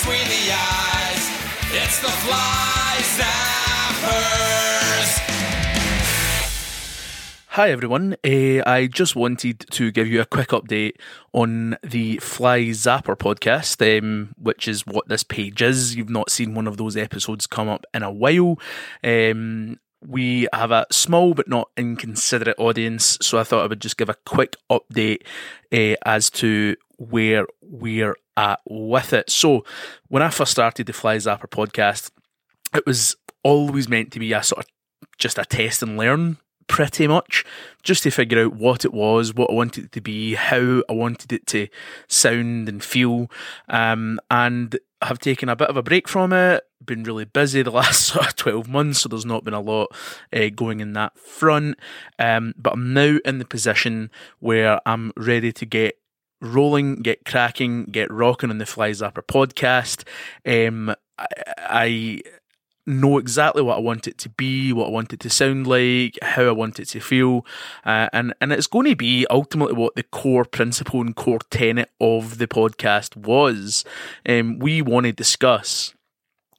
between the eyes. It's the Fly Zappers. Hi everyone, uh, I just wanted to give you a quick update on the Fly Zapper podcast, um, which is what this page is. You've not seen one of those episodes come up in a while. Um, we have a small but not inconsiderate audience, so I thought I would just give a quick update uh, as to where we're at with it. So, when I first started the Fly Zapper podcast, it was always meant to be a sort of just a test and learn pretty much just to figure out what it was, what I wanted it to be, how I wanted it to sound and feel. Um, and have taken a bit of a break from it, been really busy the last sort of 12 months, so there's not been a lot uh, going in that front. Um, but I'm now in the position where I'm ready to get rolling, get cracking, get rocking on the Fly Zapper podcast. Um, I, I know exactly what I want it to be, what I want it to sound like, how I want it to feel, uh, and and it's going to be ultimately what the core principle and core tenet of the podcast was. Um, we want to discuss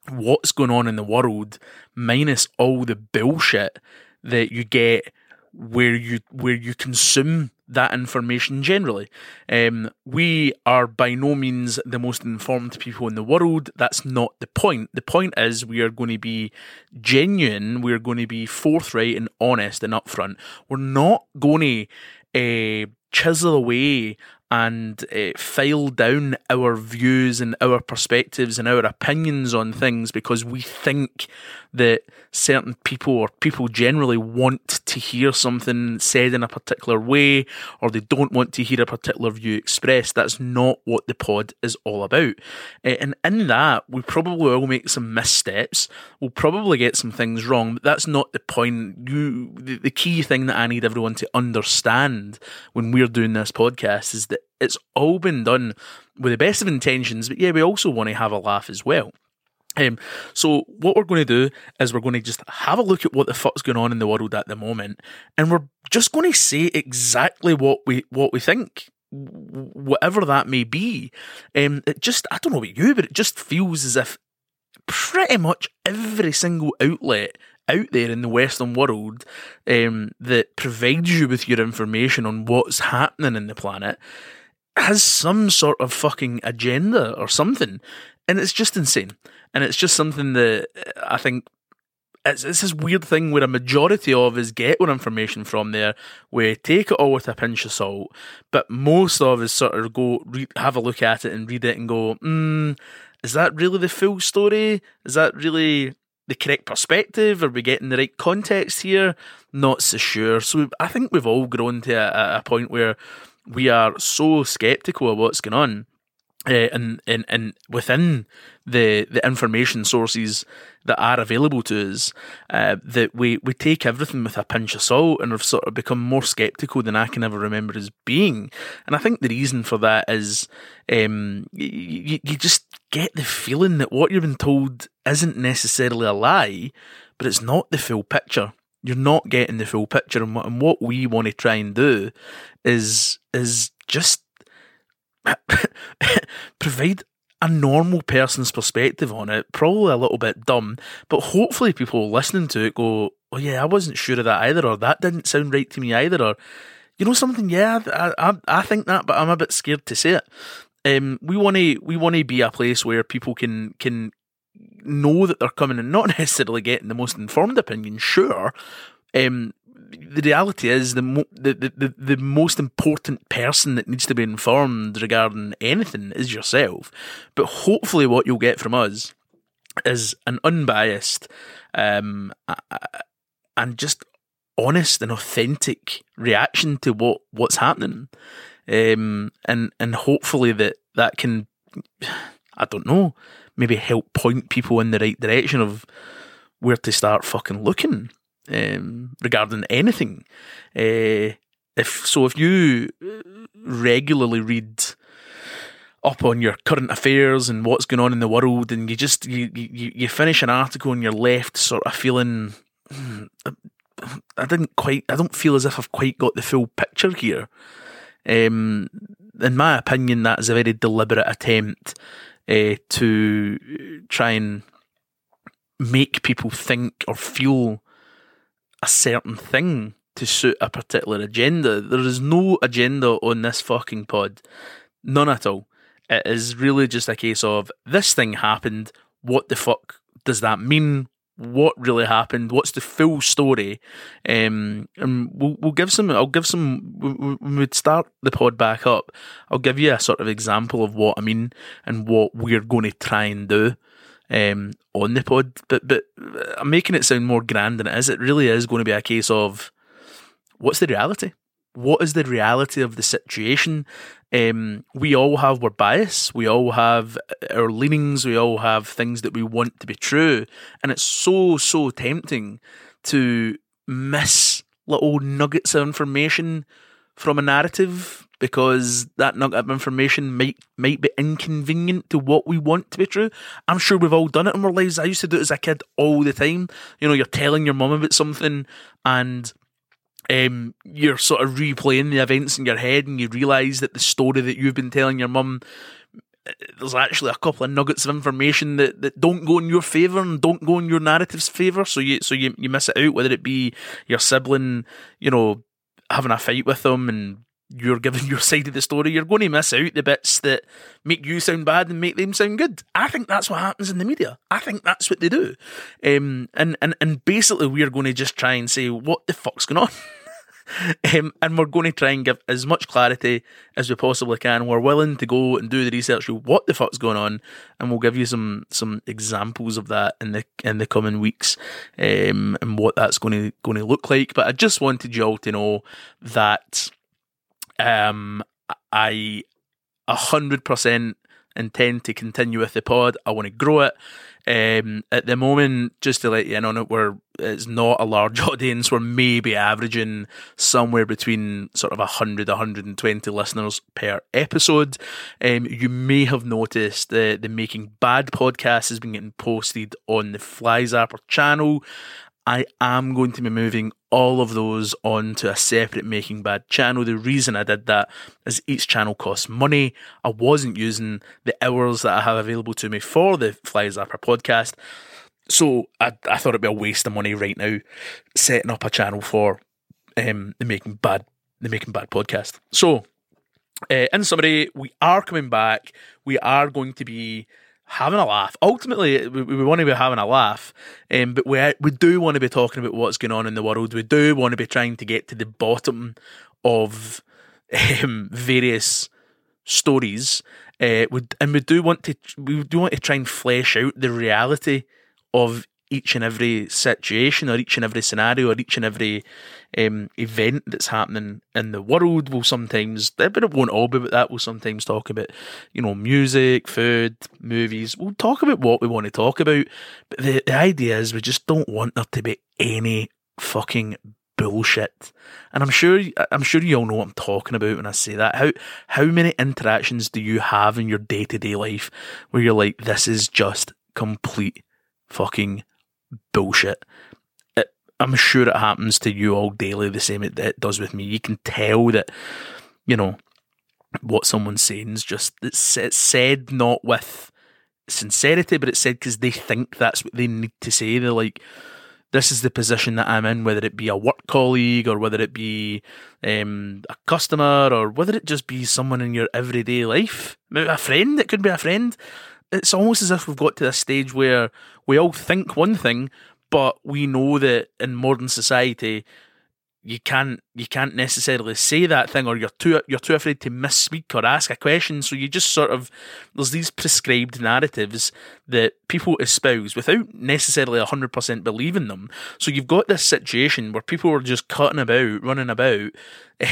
what's going on in the world, minus all the bullshit that you get where you where you consume that information generally. Um, we are by no means the most informed people in the world. That's not the point. The point is we are going to be genuine. We are going to be forthright and honest and upfront. We're not going to uh, chisel away and uh, file down our views and our perspectives and our opinions on things because we think that certain people or people generally want to hear something said in a particular way or they don't want to hear a particular view expressed. That's not what the pod is all about. And in that, we probably will make some missteps. We'll probably get some things wrong, but that's not the point. You, the, the key thing that I need everyone to understand when we're doing this podcast is that it's all been done with the best of intentions, but yeah, we also want to have a laugh as well. Um, so what we're going to do is we're going to just have a look at what the fuck's going on in the world at the moment, and we're just going to say exactly what we what we think, whatever that may be. Um, it just I don't know about you, but it just feels as if pretty much every single outlet out there in the Western world um, that provides you with your information on what's happening in the planet has some sort of fucking agenda or something, and it's just insane. And it's just something that I think it's, it's this weird thing where a majority of us get our information from there. We take it all with a pinch of salt, but most of us sort of go have a look at it and read it and go, mm, "Is that really the full story? Is that really?" The correct perspective? Are we getting the right context here? Not so sure. So I think we've all grown to a, a point where we are so skeptical of what's going on. Uh, and, and and within the the information sources that are available to us, uh, that we, we take everything with a pinch of salt and have sort of become more skeptical than I can ever remember as being. And I think the reason for that is um, you, you just get the feeling that what you've been told isn't necessarily a lie, but it's not the full picture you're not getting the full picture. And what, and what we want to try and do is is just provide a normal person's perspective on it. Probably a little bit dumb, but hopefully people listening to it go, "Oh yeah, I wasn't sure of that either," or "That didn't sound right to me either," or you know something. Yeah, I I, I think that, but I'm a bit scared to say it. Um, we want to we want to be a place where people can can know that they're coming and not necessarily getting the most informed opinion, sure. Um, the reality is the, mo- the, the, the most important person that needs to be informed regarding anything is yourself. But hopefully, what you'll get from us is an unbiased um, and just honest and authentic reaction to what, what's happening. Um, and and hopefully that that can I don't know maybe help point people in the right direction of where to start fucking looking um, regarding anything. Uh, if so, if you regularly read up on your current affairs and what's going on in the world, and you just you you, you finish an article and you're left sort of feeling. Hmm, I didn't quite. I don't feel as if I've quite got the full picture here. Um, in my opinion, that is a very deliberate attempt uh, to try and make people think or feel a certain thing to suit a particular agenda. There is no agenda on this fucking pod. None at all. It is really just a case of this thing happened. What the fuck does that mean? What really happened? What's the full story? Um, and we'll we'll give some. I'll give some. When we start the pod back up, I'll give you a sort of example of what I mean and what we're going to try and do um, on the pod. But but I'm making it sound more grand than it is. It really is going to be a case of what's the reality? What is the reality of the situation? Um, we all have our bias, we all have our leanings, we all have things that we want to be true, and it's so so tempting to miss little nuggets of information from a narrative because that nugget of information might might be inconvenient to what we want to be true. I'm sure we've all done it in our lives. I used to do it as a kid all the time. You know, you're telling your mum about something and um, you're sort of replaying the events in your head and you realise that the story that you've been telling your mum there's actually a couple of nuggets of information that, that don't go in your favour and don't go in your narrative's favour. So you so you, you miss it out, whether it be your sibling, you know, having a fight with them and you're giving your side of the story, you're going to miss out the bits that make you sound bad and make them sound good. I think that's what happens in the media. I think that's what they do. Um, and, and, and basically, we're going to just try and say, what the fuck's going on? Um, and we're going to try and give as much clarity as we possibly can. We're willing to go and do the research what the fuck's going on, and we'll give you some some examples of that in the in the coming weeks, um, and what that's going to going to look like. But I just wanted you all to know that um, I a hundred percent intend to continue with the pod. I want to grow it. Um, at the moment, just to let you in on it, we're it's not a large audience. We're maybe averaging somewhere between sort of 100, 120 listeners per episode. Um, you may have noticed the the Making Bad podcast has been getting posted on the Fly Zapper channel. I am going to be moving all of those onto a separate Making Bad channel. The reason I did that is each channel costs money. I wasn't using the hours that I have available to me for the Fly Zapper podcast. So I, I thought it'd be a waste of money right now setting up a channel for um, the Making Bad the Making Bad podcast. So uh, in summary, we are coming back. We are going to be having a laugh. Ultimately, we, we want to be having a laugh, um, but we we do want to be talking about what's going on in the world. We do want to be trying to get to the bottom of um, various stories. Uh, we, and we do want to we do want to try and flesh out the reality of each and every situation or each and every scenario or each and every um, event that's happening in the world. We'll sometimes, but it won't all be about that. We'll sometimes talk about, you know, music, food, movies. We'll talk about what we want to talk about. But the, the idea is we just don't want there to be any fucking bullshit. And I'm sure I'm sure you all know what I'm talking about when I say that. How how many interactions do you have in your day to day life where you're like, this is just complete fucking bullshit. It, I'm sure it happens to you all daily the same it, it does with me. You can tell that, you know, what someone's saying is just it's, it's said not with sincerity, but it's said because they think that's what they need to say. They're like, this is the position that I'm in, whether it be a work colleague or whether it be um, a customer or whether it just be someone in your everyday life, maybe a friend. It could be a friend it's almost as if we've got to this stage where we all think one thing, but we know that in modern society you can't you can't necessarily say that thing or you're too you're too afraid to misspeak or ask a question. So you just sort of there's these prescribed narratives that people espouse without necessarily 100% believing them. So you've got this situation where people are just cutting about running about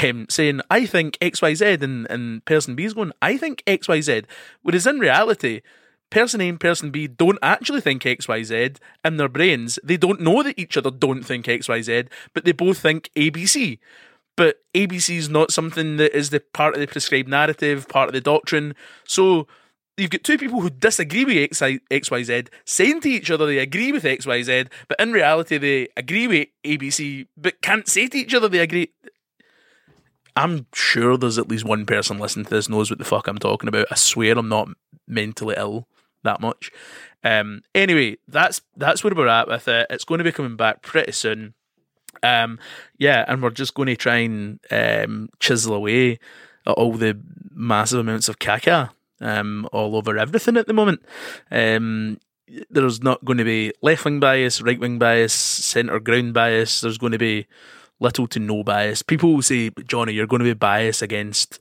um, saying I think XYZ and, and person B is going I think XYZ whereas in reality person A and person B don't actually think XYZ in their brains. They don't know that each other don't think XYZ, but they both think ABC. But ABC is not something that is the part of the prescribed narrative, part of the doctrine. So you've got two people who disagree with XYZ saying to each other they agree with XYZ, but in reality they agree with ABC, but can't say to each other they agree. I'm sure there's at least one person listening to this knows what the fuck I'm talking about. I swear I'm not mentally ill that much. Um, anyway, that's that's where we're at with it. It's going to be coming back pretty soon. Um, yeah, and we're just going to try and um, chisel away at all the massive amounts of caca um, all over everything at the moment. Um, there's not going to be left wing bias, right wing bias, centre ground bias. There's going to be little to no bias. People will say, Johnny, you're going to be biased against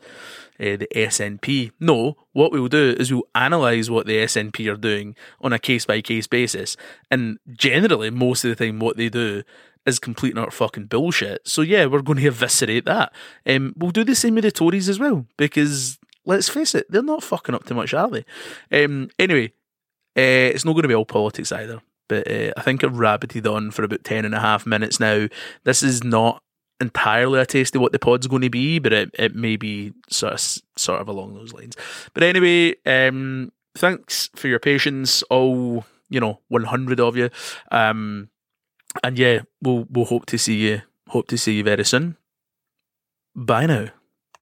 uh, the SNP. No, what we'll do is we'll analyse what the SNP are doing on a case by case basis. And generally, most of the time, what they do is complete and utter fucking bullshit. So yeah, we're going to eviscerate that. Um, we'll do the same with the Tories as well, because let's face it, they're not fucking up too much, are they? Um, anyway, uh, it's not going to be all politics either. But uh, I think I've rabbited on for about 10 and a half minutes now. This is not entirely a taste of what the pod's going to be, but it, it may be sort of, sort of along those lines. But anyway, um, thanks for your patience, all, you know, 100 of you. Um, and yeah, we'll, we'll hope to see you, hope to see you very soon. Bye now.